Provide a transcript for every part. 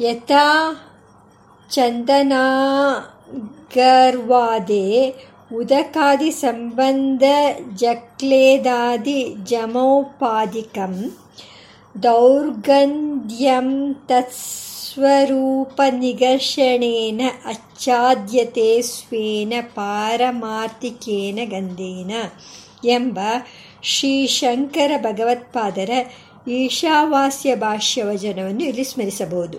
ಯಥಾ ಚಂದನಾಗರ್ವಾದೆ ಉದಕಾದಿ ಸಂಬಂಧ ಜಕ್ಲೇದಾದಿ ಜಮೋಪಾದಿಕಂ ದೌರ್ಗಂಧ್ಯಂ ತತ್ಸ್ವರೂಪನಿಘರ್ಷಣೇನ ಅಚ್ಚಾದ್ಯತೆ ಸ್ವೇನ ಪಾರಮಾರ್ಥಿಕೇನ ಗಂಧೇನ ಎಂಬ ಶ್ರೀ ಶಂಕರ ಭಗವತ್ಪಾದರ ಈಶಾವಾಸ್ಯ ಭಾಷ್ಯ ವಚನವನ್ನು ಇಲ್ಲಿ ಸ್ಮರಿಸಬಹುದು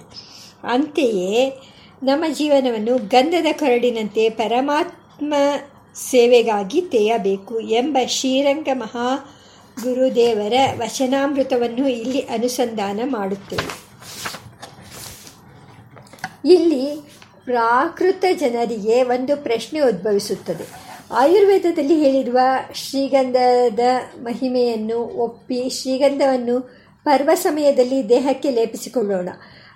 ಅಂತೆಯೇ, ನಮ್ಮ ಜೀವನವನ್ನು ಗಂಧದ ಕರಡಿನಂತೆ ಪರಮಾತ್ಮ ಸೇವೆಗಾಗಿ ತೆಯಬೇಕು ಎಂಬ ಶ್ರೀರಂಗ ಮಹಾ ಗುರುದೇವರ ವಚನಾಮೃತವನ್ನು ಇಲ್ಲಿ ಅನುಸಂಧಾನ ಮಾಡುತ್ತೇವೆ. ಇಲ್ಲಿ ಪ್ರಾಕೃತ ಜನರಿಗೆ ಒಂದು ಪ್ರಶ್ನೆ ಉದ್ಭವಿಸುತ್ತದೆ. ಆಯುರ್ವೇದದಲ್ಲಿ ಹೇಳಿರುವ ಶ್ರೀಗಂಧದ ಮಹಿಮೆಯನ್ನು ಒಪ್ಪಿ ಶ್ರೀಗಂಧವನ್ನು ಪರ್ವ ಸಮಯದಲ್ಲಿ ದೇಹಕ್ಕೆ ಲೇಪಿಸಿಕೊಳ್ಳೋಣ.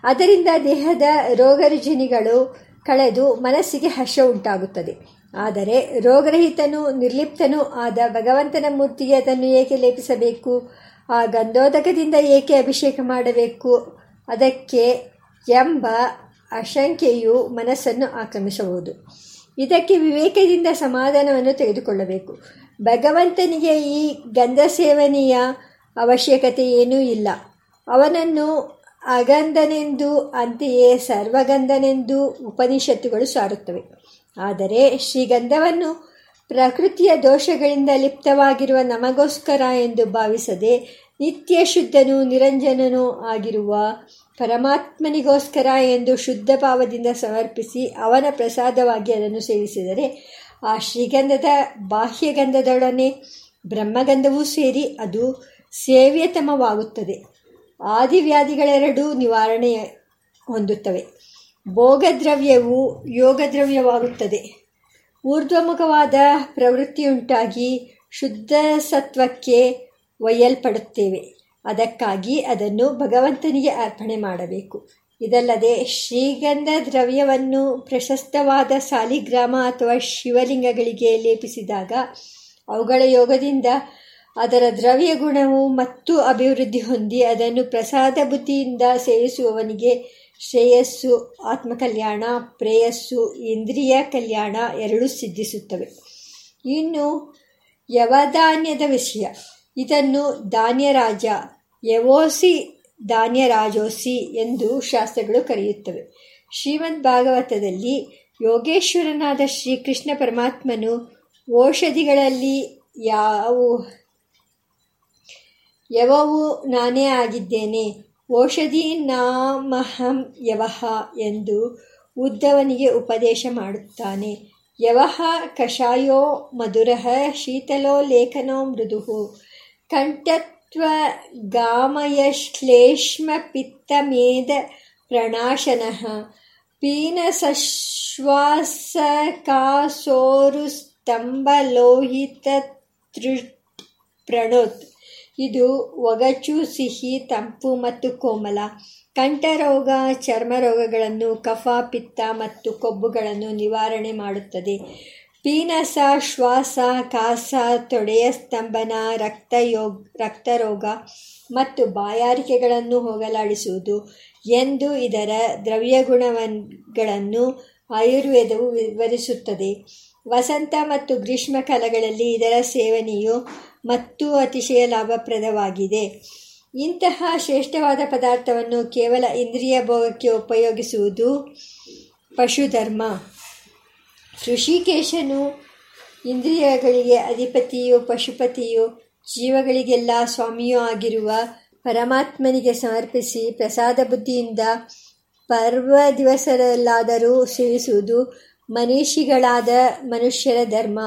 ಅದರಿಂದ ದೇಹದ ರೋಗರುಜಿನಿಗಳು ಕಳೆದು ಮನಸ್ಸಿಗೆ ಹರ್ಷ ಉಂಟಾಗುತ್ತದೆ. ಆದರೆ ರೋಗರಹಿತನು ನಿರ್ಲಿಪ್ತನೂ ಆದ ಭಗವಂತನ ಮೂರ್ತಿಗೆ ಅದನ್ನು ಏಕೆ ಲೇಪಿಸಬೇಕು? ಆ ಗಂಧೋದಕದಿಂದ ಏಕೆ ಅಭಿಷೇಕ ಮಾಡಬೇಕು? ಅದಕ್ಕೆ ಎಂಬ ಅಶಂಕೆಯು ಮನಸ್ಸನ್ನು ಆಕ್ರಮಿಸಬಹುದು. ಇದಕ್ಕೆ ವಿವೇಕದಿಂದ ಸಮಾಧಾನವನ್ನು ತೆಗೆದುಕೊಳ್ಳಬೇಕು. ಭಗವಂತನಿಗೆ ಈ ಗಂಧ ಸೇವನೆಯ ಅವಶ್ಯಕತೆ ಏನೂ ಇಲ್ಲ. ಅವನನ್ನು ಅಗಂಧನೆಂದು, ಅಂತೆಯೇ ಸರ್ವಗಂಧನೆಂದು ಉಪನಿಷತ್ತುಗಳು ಸಾರುತ್ತವೆ. ಆದರೆ ಶ್ರೀಗಂಧವನ್ನು ಪ್ರಕೃತಿಯ ದೋಷಗಳಿಂದ ಲಿಪ್ತವಾಗಿರುವ ನಮಗೋಸ್ಕರ ಎಂದು ಭಾವಿಸದೆ ನಿತ್ಯ ಶುದ್ಧನೂ ನಿರಂಜನನೂ ಆಗಿರುವ ಪರಮಾತ್ಮನಿಗೋಸ್ಕರ ಎಂದು ಶುದ್ಧ ಭಾವದಿಂದ ಸಮರ್ಪಿಸಿ ಅವನ ಪ್ರಸಾದವಾಗಿ ಅದನ್ನು ಸೇವಿಸಿದರೆ ಆ ಶ್ರೀಗಂಧದ ಬಾಹ್ಯಗಂಧದೊಡನೆ ಬ್ರಹ್ಮಗಂಧವೂ ಸೇರಿ ಅದು ಸೇವ್ಯತಮವಾಗುತ್ತದೆ. ಆದಿವ್ಯಾಧಿಗಳೆರಡೂ ನಿವಾರಣೆ ಹೊಂದುತ್ತವೆ. ಭೋಗದ್ರವ್ಯವು ಯೋಗದ್ರವ್ಯವಾಗುತ್ತದೆ. ಊರ್ಧ್ವಮುಖವಾದ ಪ್ರವೃತ್ತಿಯುಂಟಾಗಿ ಶುದ್ಧ ಸತ್ವಕ್ಕೆ ಒಯ್ಯಲ್ಪಡುತ್ತೇವೆ. ಅದಕ್ಕಾಗಿ ಅದನ್ನು ಭಗವಂತನಿಗೆ ಅರ್ಪಣೆ ಮಾಡಬೇಕು. ಇದಲ್ಲದೆ ಶ್ರೀಗಂಧ ದ್ರವ್ಯವನ್ನು ಪ್ರಶಸ್ತವಾದ ಸಾಲಿಗ್ರಾಮ ಅಥವಾ ಶಿವಲಿಂಗಗಳಿಗೆ ಲೇಪಿಸಿದಾಗ ಅವುಗಳ ಯೋಗದಿಂದ ಅದರ ದ್ರವ್ಯ ಗುಣವು ಮತ್ತು ಅಭಿವೃದ್ಧಿ ಹೊಂದಿ ಅದನ್ನು ಪ್ರಸಾದ ಬುದ್ಧಿಯಿಂದ ಸೇವಿಸುವವನಿಗೆ ಶ್ರೇಯಸ್ಸು, ಆತ್ಮಕಲ್ಯಾಣ, ಪ್ರೇಯಸ್ಸು, ಇಂದ್ರಿಯ ಕಲ್ಯಾಣ ಎರಡೂ ಸಿದ್ಧಿಸುತ್ತವೆ. ಇನ್ನು ಯವಧಾನ್ಯದ ವಿಷಯ. ಇದನ್ನು ಧಾನ್ಯರಾಜ ಯವೋಸಿ ಧಾನ್ಯರಾಜೋಸಿ ಎಂದು ಶಾಸ್ತ್ರಗಳು ಕರೆಯುತ್ತವೆ. ಶ್ರೀಮದ್ ಭಾಗವತದಲ್ಲಿ ಯೋಗೇಶ್ವರನಾದ ಶ್ರೀಕೃಷ್ಣ ಪರಮಾತ್ಮನು ಔಷಧಿಗಳಲ್ಲಿ ಯಾವ, ಯವವು ನಾನೇ ಆಗಿದ್ದೇನೆ, ಔಷಧಿ ನಾಮಹಂ ಯವಹ ಎಂದು ಉದ್ದವನಿಗೆ ಉಪದೇಶ ಮಾಡುತ್ತಾನೆ. ಯವಹ ಕಷಾಯೋ ಮಧುರ ಶೀತಲೋ ಲೇಖನೋ ಮೃದು ಕಂಠತ್ವ ಗಾಮಯಶ್ಲೇಷ್ಮ ಪಿತ್ತಮೇದ ಪ್ರಣಾಶನ ಪೀನಸಶ್ವಾಸಕಾಸೋರುಸ್ತಂಭಲೋಹಿತ ಪ್ರಣೋತ್ ಇದು ಒಗಚು, ಸಿಹಿ, ತಂಪು ಮತ್ತು ಕೋಮಲ. ಕಂಠರೋಗ, ಚರ್ಮರೋಗಗಳನ್ನು ಕಫ, ಪಿತ್ತ ಮತ್ತು ಕೊಬ್ಬುಗಳನ್ನು ನಿವಾರಣೆ ಮಾಡುತ್ತದೆ. ಪೀನಸ, ಶ್ವಾಸ, ಕಾಸ ತೊಡೆಯ ಸ್ತಂಭನ ರಕ್ತಯೋಗ, ರಕ್ತರೋಗ ಮತ್ತು ಬಾಯಾರಿಕೆಗಳನ್ನು ಹೋಗಲಾಡಿಸುವುದು ಎಂದು ಇದರ ದ್ರವ್ಯ ದ್ರವ್ಯಗುಣಗಳನ್ನು ಆಯುರ್ವೇದವು ವಿವರಿಸುತ್ತದೆ. ವಸಂತ ಮತ್ತು ಗ್ರೀಷ್ಮ ಕಾಲಗಳಲ್ಲಿ ಇದರ ಸೇವನೆಯು ಮತ್ತೂ ಅತಿಶಯ ಲಾಭಪ್ರದವಾಗಿದೆ. ಇಂತಹ ಶ್ರೇಷ್ಠವಾದ ಪದಾರ್ಥವನ್ನು ಕೇವಲ ಇಂದ್ರಿಯ ಭೋಗಕ್ಕೆ ಉಪಯೋಗಿಸುವುದು ಪಶುಧರ್ಮ. ಋಷಿಕೇಶನು ಇಂದ್ರಿಯಗಳಿಗೆ ಅಧಿಪತಿಯು ಪಶುಪತಿಯು ಜೀವಗಳಿಗೆಲ್ಲ ಸ್ವಾಮಿಯೂ ಆಗಿರುವ ಪರಮಾತ್ಮನಿಗೆ ಸಮರ್ಪಿಸಿ ಪ್ರಸಾದ ಬುದ್ಧಿಯಿಂದ ಪರ್ವ ದಿವಸದಲ್ಲಾದರೂ ಸೇವಿಸುವುದು ಮನೀಷಿಗಳಾದ ಮನುಷ್ಯರ ಧರ್ಮ.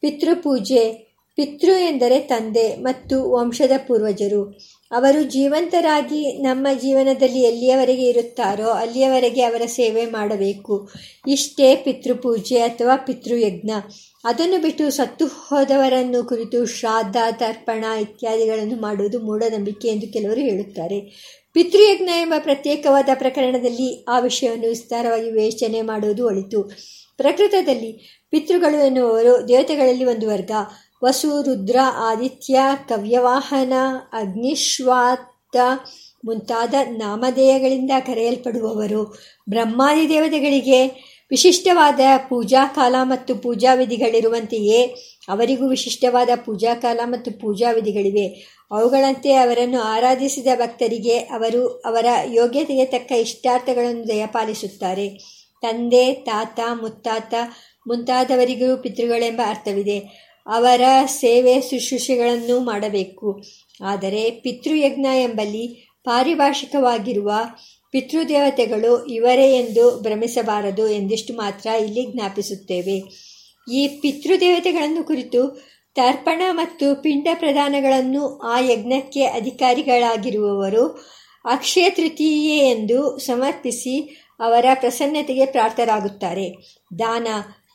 ಪಿತೃಪೂಜೆ, ಪಿತೃ ಎಂದರೆ ತಂದೆ ಮತ್ತು ವಂಶದ ಪೂರ್ವಜರು. ಅವರು ಜೀವಂತರಾಗಿ ನಮ್ಮ ಜೀವನದಲ್ಲಿ ಎಲ್ಲಿಯವರೆಗೆ ಇರುತ್ತಾರೋ ಅಲ್ಲಿಯವರೆಗೆ ಅವರ ಸೇವೆ ಮಾಡಬೇಕು. ಇಷ್ಟೇ ಪಿತೃಪೂಜೆ ಅಥವಾ ಪಿತೃಯಜ್ಞ. ಅದನ್ನು ಬಿಟ್ಟು ಸತ್ತು ಹೋದವರನ್ನು ಕುರಿತು ಶ್ರಾದ್ದ, ತರ್ಪಣ ಇತ್ಯಾದಿಗಳನ್ನು ಮಾಡುವುದು ಮೂಢನಂಬಿಕೆ ಎಂದು ಕೆಲವರು ಹೇಳುತ್ತಾರೆ. ಪಿತೃಯಜ್ಞ ಎಂಬ ಪ್ರತ್ಯೇಕವಾದ ಪ್ರಕರಣದಲ್ಲಿ ಆ ವಿಷಯವನ್ನು ವಿಸ್ತಾರವಾಗಿ ವಿವೇಚನೆ ಮಾಡುವುದು ಒಳಿತು. ಪ್ರಕೃತದಲ್ಲಿ ಪಿತೃಗಳು ಎನ್ನುವರು ದೇವತೆಗಳಲ್ಲಿ ಒಂದು ವರ್ಗ. ವಸು ರುದ್ರ ಆದಿತ್ಯ ಕವ್ಯವಾಹನ ಅಗ್ನಿಶ್ವಾತ ಮುಂತಾದ ನಾಮಧೇಯಗಳಿಂದ ಕರೆಯಲ್ಪಡುವವರು. ಬ್ರಹ್ಮಾದಿ ದೇವತೆಗಳಿಗೆ ವಿಶಿಷ್ಟವಾದ ಪೂಜಾ ಕಾಲ ಮತ್ತು ಪೂಜಾ ವಿಧಿಗಳಿರುವಂತೆಯೇ ಅವರಿಗೂ ವಿಶಿಷ್ಟವಾದ ಪೂಜಾ ಕಾಲ ಮತ್ತು ಪೂಜಾ ವಿಧಿಗಳಿವೆ. ಅವುಗಳಂತೆ ಅವರನ್ನು ಆರಾಧಿಸಿದ ಭಕ್ತರಿಗೆ ಅವರು ಅವರ ಯೋಗ್ಯತೆಗೆ ತಕ್ಕ ಇಷ್ಟಾರ್ಥಗಳನ್ನು ದಯಪಾಲಿಸುತ್ತಾರೆ. ತಂದೆ, ತಾತ, ಮುತ್ತಾತ ಮುಂತಾದವರಿಗೂ ಪಿತೃಗಳೆಂಬ ಅರ್ಥವಿದೆ. ಅವರ ಸೇವೆ ಶುಶ್ರೂಷೆಗಳನ್ನು ಮಾಡಬೇಕು. ಆದರೆ ಪಿತೃಯಜ್ಞ ಎಂಬಲ್ಲಿ ಪಾರಿಭಾಷಿಕವಾಗಿರುವ ಪಿತೃದೇವತೆಗಳು ಇವರೇ ಎಂದು ಭ್ರಮಿಸಬಾರದು ಎಂದಿಷ್ಟು ಮಾತ್ರ ಇಲ್ಲಿ ಜ್ಞಾಪಿಸುತ್ತೇವೆ. ಈ ಪಿತೃದೇವತೆಗಳನ್ನು ಕುರಿತು ತರ್ಪಣ ಮತ್ತು ಪಿಂಡ ಪ್ರದಾನಗಳನ್ನು ಆ ಯಜ್ಞಕ್ಕೆ ಅಧಿಕಾರಿಗಳಾಗಿರುವವರು ಅಕ್ಷಯ ತೃತೀಯೆ ಎಂದು ಸಮರ್ಪಿಸಿ ಅವರ ಪ್ರಸನ್ನತೆಗೆ ಪ್ರಾರ್ಥರಾಗುತ್ತಾರೆ. ದಾನ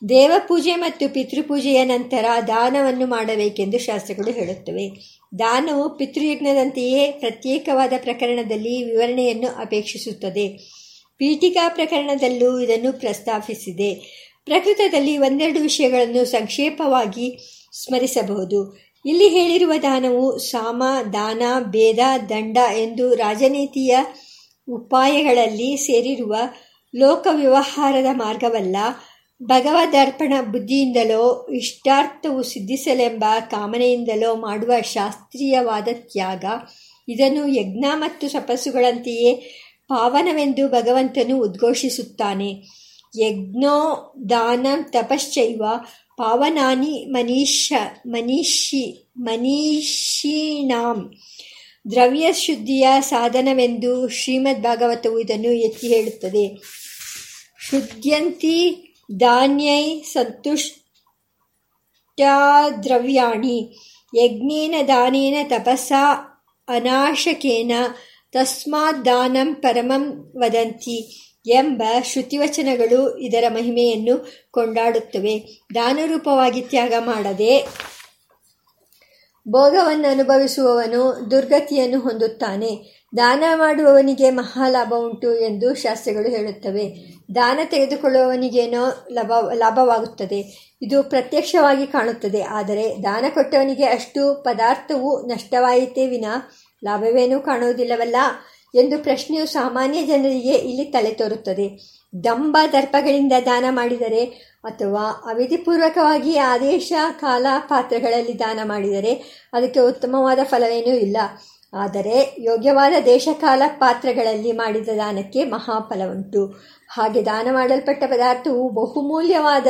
ದೇವಪೂಜೆ ಮತ್ತು ಪಿತೃಪೂಜೆಯ ನಂತರ ದಾನವನ್ನು ಮಾಡಬೇಕೆಂದು ಶಾಸ್ತ್ರಗಳು ಹೇಳುತ್ತವೆ. ದಾನವು ಪಿತೃಯಜ್ಞದಂತೆಯೇ ಪ್ರತ್ಯೇಕವಾದ ಪ್ರಕರಣದಲ್ಲಿ ವಿವರಣೆಯನ್ನು ಅಪೇಕ್ಷಿಸುತ್ತದೆ. ಪೀಠಿಕಾ ಪ್ರಕರಣದಲ್ಲೂ ಇದನ್ನು ಪ್ರಸ್ತಾಪಿಸಿದೆ. ಪ್ರಕೃತದಲ್ಲಿ ಒಂದೆರಡು ವಿಷಯಗಳನ್ನು ಸಂಕ್ಷೇಪವಾಗಿ ಸ್ಮರಿಸಬಹುದು. ಇಲ್ಲಿ ಹೇಳಿರುವ ದಾನವು ಸಾಮ, ದಾನ, ಭೇದ, ದಂಡ ಎಂದು ರಾಜನೀತಿಯ ಉಪಾಯಗಳಲ್ಲಿ ಸೇರಿರುವ ಲೋಕ ವ್ಯವಹಾರದ ಮಾರ್ಗವಲ್ಲ. ಭಗವದರ್ಪಣ ಬುದ್ಧಿಯಿಂದಲೋ ಇಷ್ಟಾರ್ಥವು ಸಿದ್ಧಿಸಲೆಂಬ ಕಾಮನೆಯಿಂದಲೋ ಮಾಡುವ ಶಾಸ್ತ್ರೀಯವಾದ ತ್ಯಾಗ. ಇದನ್ನು ಯಜ್ಞ ಮತ್ತು ಸಪಸ್ಸುಗಳಂತೆಯೇ ಪಾವನವೆಂದು ಭಗವಂತನು ಉದ್ಘೋಷಿಸುತ್ತಾನೆ. ಯಜ್ಞೋ ದಾನ ತಪಶ್ಚೈವ ಪಾವನಾನಿ ಮನೀಷ ಮನೀಷಿ ಮನೀಷೀಣಾಂ. ದ್ರವ್ಯಶುದ್ಧಿಯ ಸಾಧನವೆಂದು ಶ್ರೀಮದ್ ಭಾಗವತವು ಇದನ್ನು ಎತ್ತಿ ಹೇಳುತ್ತದೆ. ಶುದ್ಧ್ಯಂತಿ ದ್ರವ್ಯಾಣಿ ಯಜ್ಞೇನ ದಾನೇನ ತಪಸ್ಸಾ ಅನಾಶಕೇನ ತಸ್ಮಾತ್ ದಾನಂ ಪರಮಂ ವದಂತಿ ಎಂಬ ಶ್ರುತಿವಚನಗಳು ಇದರ ಮಹಿಮೆಯನ್ನು ಕೊಂಡಾಡುತ್ತವೆ. ದಾನರೂಪವಾಗಿ ತ್ಯಾಗ ಮಾಡದೆ ಭೋಗವನ್ನು ಅನುಭವಿಸುವವನು ದುರ್ಗತಿಯನ್ನು ಹೊಂದುತ್ತಾನೆ. ದಾನ ಮಾಡುವವನಿಗೆ ಮಹಾಲಾಭ ಉಂಟು ಎಂದು ಶಾಸ್ತ್ರಗಳು ಹೇಳುತ್ತವೆ. ದಾನ ತೆಗೆದುಕೊಳ್ಳುವವನಿಗೇನೋ ಲಾಭ, ಲಾಭವಾಗುತ್ತದೆ. ಇದು ಪ್ರತ್ಯಕ್ಷವಾಗಿ ಕಾಣುತ್ತದೆ. ಆದರೆ ದಾನ ಕೊಟ್ಟವನಿಗೆ ಅಷ್ಟು ಪದಾರ್ಥವು ನಷ್ಟವಾಯಿತೇ ವಿನ ಲಾಭವೇನೂ ಕಾಣುವುದಿಲ್ಲವಲ್ಲ ಎಂದು ಪ್ರಶ್ನೆಯು ಸಾಮಾನ್ಯ ಜನರಿಗೆ ಇಲ್ಲಿ ತಲೆ ತೋರುತ್ತದೆ ದಂಬ ದರ್ಪಗಳಿಂದ ದಾನ ಮಾಡಿದರೆ ಅಥವಾ ಅವಿಧಿಪೂರ್ವಕವಾಗಿ ಆದೇಶ ಕಾಲ ಪಾತ್ರಗಳಲ್ಲಿ ದಾನ ಮಾಡಿದರೆ ಅದಕ್ಕೆ ಉತ್ತಮವಾದ ಫಲವೇನೂ ಇಲ್ಲ. ಆದರೆ ಯೋಗ್ಯವಾದ ದೇಶಕಾಲ ಪಾತ್ರಗಳಲ್ಲಿ ಮಾಡಿದ ದಾನಕ್ಕೆ ಮಹಾಫಲವುಂಟು. ಹಾಗೆ ದಾನ ಮಾಡಲ್ಪಟ್ಟ ಪದಾರ್ಥವು ಬಹುಮೂಲ್ಯವಾದ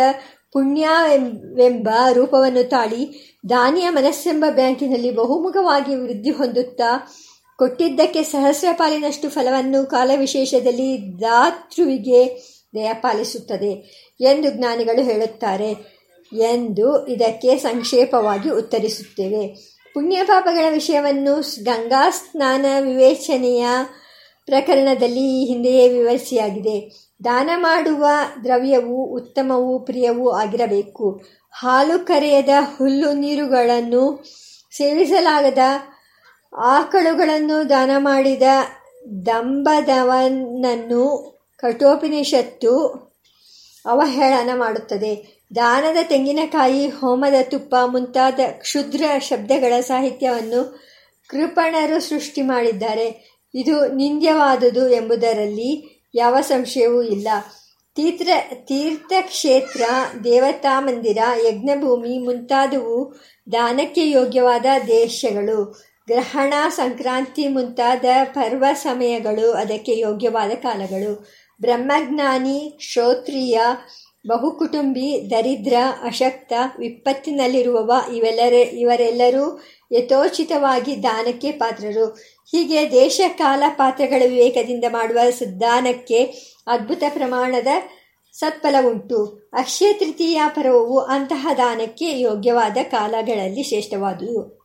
ಪುಣ್ಯವೆಂಬ ರೂಪವನ್ನು ತಾಳಿ ದಾನಿಯ ಮನಸ್ಸೆಂಬ ಬ್ಯಾಂಕಿನಲ್ಲಿ ಬಹುಮುಖವಾಗಿ ವೃದ್ಧಿ ಹೊಂದುತ್ತಾ ಕೊಟ್ಟಿದ್ದಕ್ಕೆ ಸಹಸ್ರ ಪಾಲಿನಷ್ಟು ಫಲವನ್ನು ಕಾಲವಿಶೇಷದಲ್ಲಿ ದಾತೃವಿಗೆ ದಯಪಾಲಿಸುತ್ತದೆ ಎಂದು ಜ್ಞಾನಿಗಳು ಹೇಳುತ್ತಾರೆ ಎಂದು ಇದಕ್ಕೆ ಸಂಕ್ಷೇಪವಾಗಿ ಉತ್ತರಿಸುತ್ತೇವೆ. ಪುಣ್ಯ ಪಾಪಗಳ ವಿಷಯವನ್ನು ಗಂಗಾ ಸ್ನಾನ ವಿವೇಚನೆಯ ಪ್ರಕರಣದಲ್ಲಿ ಈ ಹಿಂದೆಯೇ ವಿವರಿಸಿಯಾಗಿದೆ. ದಾನ ಮಾಡುವ ದ್ರವ್ಯವು ಉತ್ತಮವೂ ಪ್ರಿಯವೂ ಆಗಿರಬೇಕು. ಹಾಲು ಕರೆಯದ ಹುಲ್ಲು ನೀರುಗಳನ್ನು ಸೇವಿಸಲಾಗದ ಆಕಳುಗಳನ್ನು ದಾನ ಮಾಡಿದ ದಂಬದವನನ್ನು ಕಠೋಪನಿಷತ್ತು ಅವಹೇಳನ ಮಾಡುತ್ತದೆ. ದಾನದ ತೆಂಗಿನಕಾಯಿ, ಹೋಮದ ತುಪ್ಪ ಮುಂತಾದ ಕ್ಷುದ್ರ ಶಬ್ದಗಳ ಸಾಹಿತ್ಯವನ್ನು ಕೃಪಣರು ಸೃಷ್ಟಿ ಮಾಡಿದ್ದಾರೆ. ಇದು ನಿಂದ್ಯವಾದುದು ಎಂಬುದರಲ್ಲಿ ಯಾವ ಸಂಶಯವೂ ಇಲ್ಲ. ತೀರ್ಥ ತೀರ್ಥಕ್ಷೇತ್ರ ದೇವತಾ ಮಂದಿರ ಯಜ್ಞಭೂಮಿ ಮುಂತಾದವು ದಾನಕ್ಕೆ ಯೋಗ್ಯವಾದ ದೇಶಗಳು. ಗ್ರಹಣ ಸಂಕ್ರಾಂತಿ ಮುಂತಾದ ಪರ್ವ ಸಮಯಗಳು ಅದಕ್ಕೆ ಯೋಗ್ಯವಾದ ಕಾಲಗಳು. ಬ್ರಹ್ಮಜ್ಞಾನಿ ಶ್ರೋತ್ರಿಯ ಬಹುಕುಟುಂಬಿ, ದರಿದ್ರ, ಅಶಕ್ತ, ವಿಪತ್ತಿನಲ್ಲಿರುವವ ಇವೆಲ್ಲರ ಇವರೆಲ್ಲರೂ ಯಥೋಚಿತವಾಗಿ ದಾನಕ್ಕೆ ಪಾತ್ರರು. ಹೀಗೆ ದೇಶ ಕಾಲ ಪಾತ್ರಗಳ ವಿವೇಕದಿಂದ ಮಾಡುವ ಸದ್ದಾನಕ್ಕೆ ಅದ್ಭುತ ಪ್ರಮಾಣದ ಉಂಟು ಅಕ್ಷಯ ತೃತೀಯ ಪರ್ವವು ಅಂತಹ ದಾನಕ್ಕೆ ಯೋಗ್ಯವಾದ ಕಾಲಗಳಲ್ಲಿ ಶ್ರೇಷ್ಠವಾದುದು.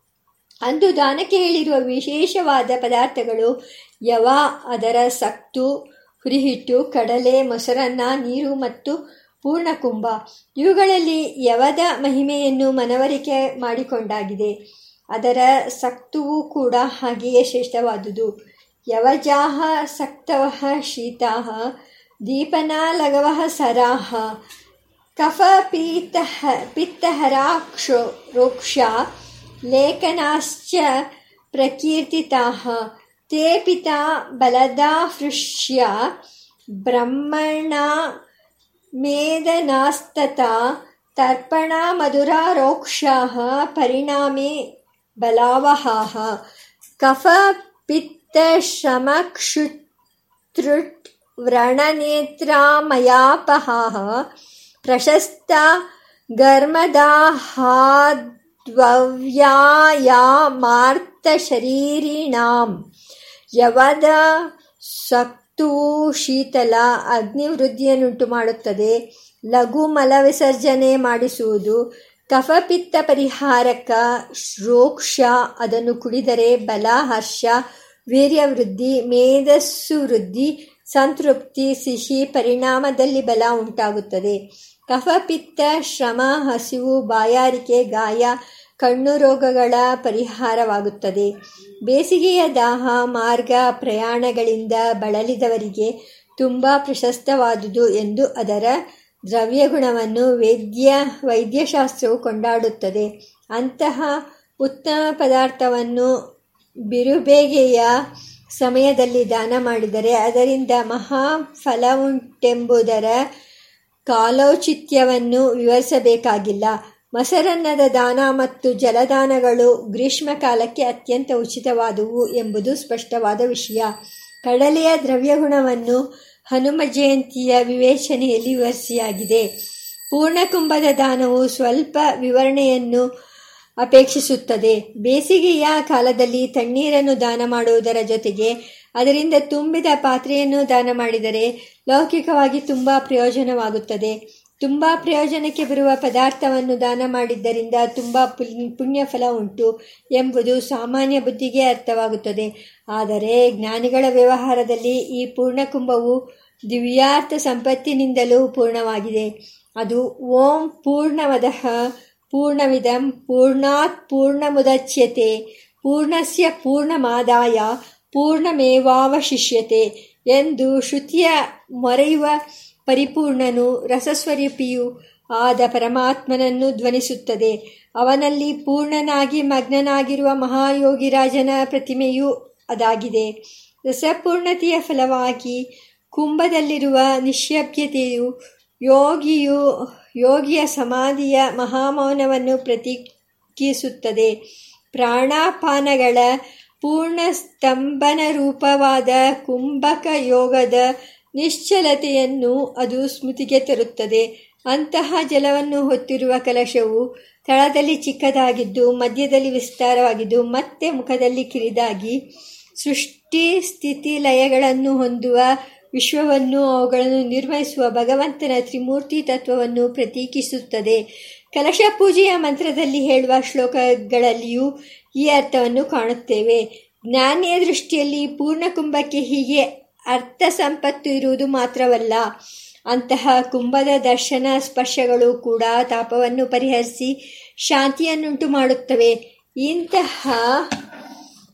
ಅಂದು ದಾನಕ್ಕೆ ಹೇಳಿರುವ ವಿಶೇಷವಾದ ಪದಾರ್ಥಗಳು ಯವ, ಅದರ ಸಕ್ತು, ಹುರಿಹಿಟ್ಟು, ಕಡಲೆ, ಮೊಸರನ್ನ, ನೀರು ಮತ್ತು ಪೂರ್ಣಕುಂಭ ಇವುಗಳಲ್ಲಿ ಯವದ ಮಹಿಮೆಯನ್ನು ಮನವರಿಕೆ ಮಾಡಿಕೊಂಡಾಗಿದೆ ಅದರ ಸಕ್ತುವು ಕೂಡ ಹಾಗೆಯೇ ಶ್ರೇಷ್ಠವಾದುದು ಯವಜಾಹ ಸಕ್ತವಃ ಶೀತಾಹ ದೀಪನಾಲಗವಃ ಸರಾಹ ಕಫ ಪೀತ ಪಿತ್ತಹರಾಕ್ಷೋ ರೋಕ್ಷ ಲೇಖನಾಶ್ಚ ಪ್ರಕೀರ್ತಿತಾಹ ते पिता बलदाहृष्य ब्रह्मणा मेदनास्तथा तर्पणामधुरारोक्षाः परिणामे बलावहाः कफपित्तश्रमक्षुतृट् व्रणनेत्रामयापहाः प्रशस्ता गर्मदाहाद्वव्यायामार्तशरीरिणां यवद ಸಕ್ತು ಶೀತಲ, ಅಗ್ನಿವೃದ್ಧಿಯನ್ನುಂಟು ಮಾಡುತ್ತದೆ. ಲಘು ಮಲವಿಸರ್ಜನೆ ಮಾಡಿಸುವುದು, ಕಫಪಿತ್ತ ಪರಿಹಾರಕ ಶ್ರೋಕ್ಷ ಅದನ್ನು ಕುಡಿದರೆ ಬಲ, ಹರ್ಷ, ವೀರ್ಯವೃದ್ಧಿ, ಮೇಧಸ್ಸು ವೃದ್ಧಿ, ಸಂತೃಪ್ತಿ, ಸಿಹಿ ಪರಿಣಾಮದಲ್ಲಿ ಬಲ ಉಂಟಾಗುತ್ತದೆ. ಕಫಪಿತ್ತ ಶ್ರಮ, ಹಸಿವು, ಬಾಯಾರಿಕೆ, ಗಾಯ ಕಣ್ಣು ರೋಗಗಳ ಪರಿಹಾರವಾಗುತ್ತದೆ. ಬೇಸಿಗೆಯ ದಾಹ, ಮಾರ್ಗ, ಪ್ರಯಾಣಗಳಿಂದ ಬಳಲಿದವರಿಗೆ ತುಂಬ ಪ್ರಶಸ್ತವಾದುದು ಎಂದು ಅದರ ದ್ರವ್ಯಗುಣವನ್ನು ವೈದ್ಯ, ವೈದ್ಯಶಾಸ್ತ್ರವು ಕೊಂಡಾಡುತ್ತದೆ. ಅಂತಹ ಉತ್ತಮ ಪದಾರ್ಥವನ್ನು ಬಿರುಬೇಗೆಯ ಸಮಯದಲ್ಲಿ ದಾನ ಮಾಡಿದರೆ ಅದರಿಂದ ಮಹಾ ಫಲ ಉಂಟೆಂಬುದರ ಕಾಲೌಚಿತ್ಯವನ್ನು ವಿವರಿಸಬೇಕಾಗಿಲ್ಲ. ಮಸರನ್ನದ ದಾನ ಮತ್ತು ಜಲದಾನಗಳು ಗ್ರೀಷ್ಮ ಕಾಲಕ್ಕೆ ಅತ್ಯಂತ ಉಚಿತವಾದುವು ಎಂಬುದು ಸ್ಪಷ್ಟವಾದ ವಿಷಯ. ಕಡಲೆಯ ದ್ರವ್ಯಗುಣವನ್ನು ಹನುಮ ಜಯಂತಿಯ ವಿವೇಚನೆಯಲ್ಲಿ ವಿವರಿಸಿಯಾಗಿದೆ. ಪೂರ್ಣಕುಂಭದ ದಾನವು ಸ್ವಲ್ಪ ವಿವರಣೆಯನ್ನು ಅಪೇಕ್ಷಿಸುತ್ತದೆ. ಬೇಸಿಗೆಯ ಕಾಲದಲ್ಲಿ ತಣ್ಣೀರನ್ನು ದಾನ ಮಾಡುವುದರ ಜೊತೆಗೆ ಅದರಿಂದ ತುಂಬಿದ ಪಾತ್ರೆಯನ್ನು ದಾನ ಮಾಡಿದರೆ ಲೌಕಿಕವಾಗಿ ತುಂಬ ಪ್ರಯೋಜನವಾಗುತ್ತದೆ. ತುಂಬ ಪ್ರಯೋಜನಕ್ಕೆ ಬರುವ ಪದಾರ್ಥವನ್ನು ದಾನ ಮಾಡಿದ್ದರಿಂದ ತುಂಬ ಪುಣ್ಯ ಫಲ ಉಂಟು ಎಂಬುದು ಸಾಮಾನ್ಯ ಬುದ್ಧಿಗೆ ಅರ್ಥವಾಗುತ್ತದೆ. ಆದರೆ ಜ್ಞಾನಿಗಳ ವ್ಯವಹಾರದಲ್ಲಿ ಈ ಪೂರ್ಣಕುಂಭವು ದಿವ್ಯಾರ್ಥ ಸಂಪತ್ತಿನಿಂದಲೂ ಪೂರ್ಣವಾಗಿದೆ. ಅದು ಓಂ ಪೂರ್ಣವದ ಪೂರ್ಣವಿದಂ ಪೂರ್ಣಾತ್ ಪೂರ್ಣಮುದಚ್ಯತೆ ಪೂರ್ಣಸ್ಯ ಪೂರ್ಣಮಾದಾಯ ಪೂರ್ಣಮೇವಾವಶಿಷ್ಯತೆ ಎಂದು ಶ್ರುತಿಯ ಮೊರೆಯುವ ಪರಿಪೂರ್ಣನು ರಸಸ್ವರೂಪಿಯೂ ಆದ ಪರಮಾತ್ಮನನ್ನು ಧ್ವನಿಸುತ್ತದೆ. ಅವನಲ್ಲಿ ಪೂರ್ಣನಾಗಿ ಮಗ್ನನಾಗಿರುವ ಮಹಾಯೋಗಿರಾಜನ ಪ್ರತಿಮೆಯೂ ಅದಾಗಿದೆ. ರಸಪೂರ್ಣತೆಯ ಫಲವಾಗಿ ಕುಂಭದಲ್ಲಿರುವ ನಿಶ್ಯಭ್ಯತೆಯು ಯೋಗಿಯು ಯೋಗಿಯ ಸಮಾಧಿಯ ಮಹಾಮೌನವನ್ನು ಪ್ರತೀಕಿಸುತ್ತದೆ ಪ್ರಾಣಾಪಾನಗಳ ಪೂರ್ಣ ಸ್ತಂಭನ ರೂಪವಾದ ಕುಂಭಕ ಯೋಗದ ನಿಶ್ಚಲತೆಯನ್ನು ಅದು ಸ್ಮೃತಿಗೆ ತರುತ್ತದೆ. ಅಂತಹ ಜಲವನ್ನು ಹೊತ್ತಿರುವ ಕಲಶವು ತಳದಲ್ಲಿ ಚಿಕ್ಕದಾಗಿದ್ದು, ಮಧ್ಯದಲ್ಲಿ ವಿಸ್ತಾರವಾಗಿದ್ದು, ಮತ್ತೆ ಮುಖದಲ್ಲಿ ಕಿರಿದಾಗಿ ಸೃಷ್ಟಿ ಸ್ಥಿತಿ ಲಯಗಳನ್ನು ಹೊಂದುವ ವಿಶ್ವವನ್ನು, ಅವುಗಳನ್ನು ನಿರ್ವಹಿಸುವ ಭಗವಂತನ ತ್ರಿಮೂರ್ತಿ ತತ್ವವನ್ನು ಪ್ರತೀಕಿಸುತ್ತದೆ. ಕಲಶ ಪೂಜೆಯ ಮಂತ್ರದಲ್ಲಿ ಹೇಳುವ ಶ್ಲೋಕಗಳಲ್ಲಿಯೂ ಈ ಅರ್ಥವನ್ನು ಕಾಣುತ್ತೇವೆ. ಜ್ಞಾನಿಯ ದೃಷ್ಟಿಯಲ್ಲಿ ಪೂರ್ಣಕುಂಭಕ್ಕೆ ಹೀಗೆ ಅರ್ಥ ಸಂಪತ್ತು ಇರುವುದು ಮಾತ್ರವಲ್ಲ, ಅಂತಹ ಕುಂಭದ ದರ್ಶನ ಸ್ಪರ್ಶಗಳು ಕೂಡ ತಾಪವನ್ನು ಪರಿಹರಿಸಿ ಶಾಂತಿಯನ್ನುಂಟು ಮಾಡುತ್ತವೆ. ಇಂತಹ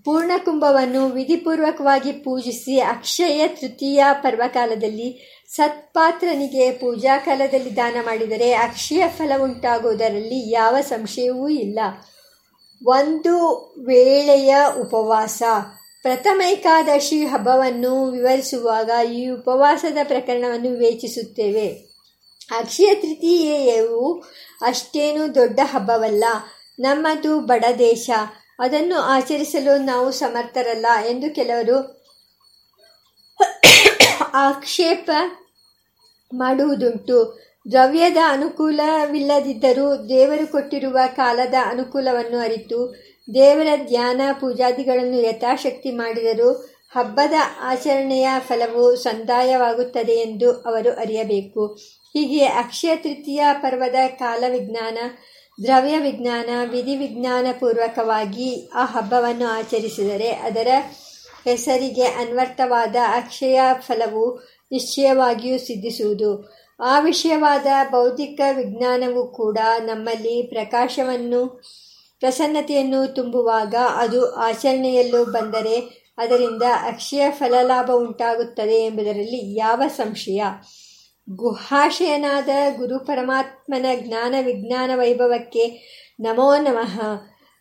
ಪೂರ್ಣ ಕುಂಭವನ್ನು ವಿಧಿಪೂರ್ವಕವಾಗಿ ಪೂಜಿಸಿ ಅಕ್ಷಯ ತೃತೀಯ ಪರ್ವಕಾಲದಲ್ಲಿ ಸತ್ಪಾತ್ರನಿಗೆ ಪೂಜಾ ಕಾಲದಲ್ಲಿ ದಾನ ಮಾಡಿದರೆ ಅಕ್ಷಯ ಫಲ ಉಂಟಾಗುವುದರಲ್ಲಿ ಯಾವ ಸಂಶಯವೂ ಇಲ್ಲ. ಒಂದು ವೇಳೆಯ ಉಪವಾಸ. ಪ್ರಥಮೈಕಾದಶಿ ಹಬ್ಬವನ್ನು ವಿವರಿಸುವಾಗ ಈ ಉಪವಾಸದ ಪ್ರಕರಣವನ್ನು ವಿವೇಚಿಸುತ್ತೇವೆ. ಅಕ್ಷಯ ತೃತೀಯವು ಅಷ್ಟೇನು ದೊಡ್ಡ ಹಬ್ಬವಲ್ಲ, ನಮ್ಮದು ಬಡ ದೇಶ. ಅದನ್ನು ಆಚರಿಸಲು ನಾವು ಸಮರ್ಥರಲ್ಲ ಎಂದು ಕೆಲವರು ಆಕ್ಷೇಪ ಮಾಡುವುದುಂಟು. ದ್ರವ್ಯದ ಅನುಕೂಲವಿಲ್ಲದಿದ್ದರೂ ದೇವರು ಕೊಟ್ಟಿರುವ ಕಾಲದ ಅನುಕೂಲವನ್ನು ಅರಿತು ದೇವರ ಧ್ಯಾನ ಪೂಜಾದಿಗಳನ್ನು ಯಥಾಶಕ್ತಿ ಮಾಡಿದರೂ ಹಬ್ಬದ ಆಚರಣೆಯ ಫಲವು ಸಂದಾಯವಾಗುತ್ತದೆ ಎಂದು ಅವರು ಅರಿಯಬೇಕು. ಹೀಗೆ ಅಕ್ಷಯ ತೃತೀಯ ಪರ್ವದ ಕಾಲವಿಜ್ಞಾನ, ದ್ರವ್ಯ ವಿಜ್ಞಾನ ವಿಧಿವಿಜ್ಞಾನ ಪೂರ್ವಕವಾಗಿ ಆ ಹಬ್ಬವನ್ನು ಆಚರಿಸಿದರೆ ಅದರ ಹೆಸರಿಗೆ ಅನ್ವರ್ಥವಾದ ಅಕ್ಷಯ ಫಲವು ನಿಶ್ಚಯವಾಗಿಯೂ ಸಿದ್ಧಿಸುವುದು. ಆ ವಿಷಯವಾದ ಬೌದ್ಧಿಕ ವಿಜ್ಞಾನವು ಕೂಡ ನಮ್ಮಲ್ಲಿ ಪ್ರಕಾಶವನ್ನು ಪ್ರಸನ್ನತೆಯನ್ನು ತುಂಬುವಾಗ ಅದು ಆಚರಣೆಯಲ್ಲೂ ಬಂದರೆ ಅದರಿಂದ ಅಕ್ಷಯ ಫಲಲಾಭ ಉಂಟಾಗುತ್ತದೆ ಎಂಬುದರಲ್ಲಿ ಯಾವ ಸಂಶಯ? ಗುಹಾಶಯನಾದ ಗುರು ಪರಮಾತ್ಮನ ಜ್ಞಾನ ವಿಜ್ಞಾನ ವೈಭವಕ್ಕೆ ನಮೋ ನಮಃ.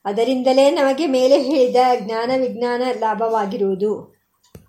ಅದರಿಂದಲೇ ನಮಗೆ ಮೇಲೆ ಹೇಳಿದ ಜ್ಞಾನ ವಿಜ್ಞಾನ ಲಾಭವಾಗಿರುವುದು.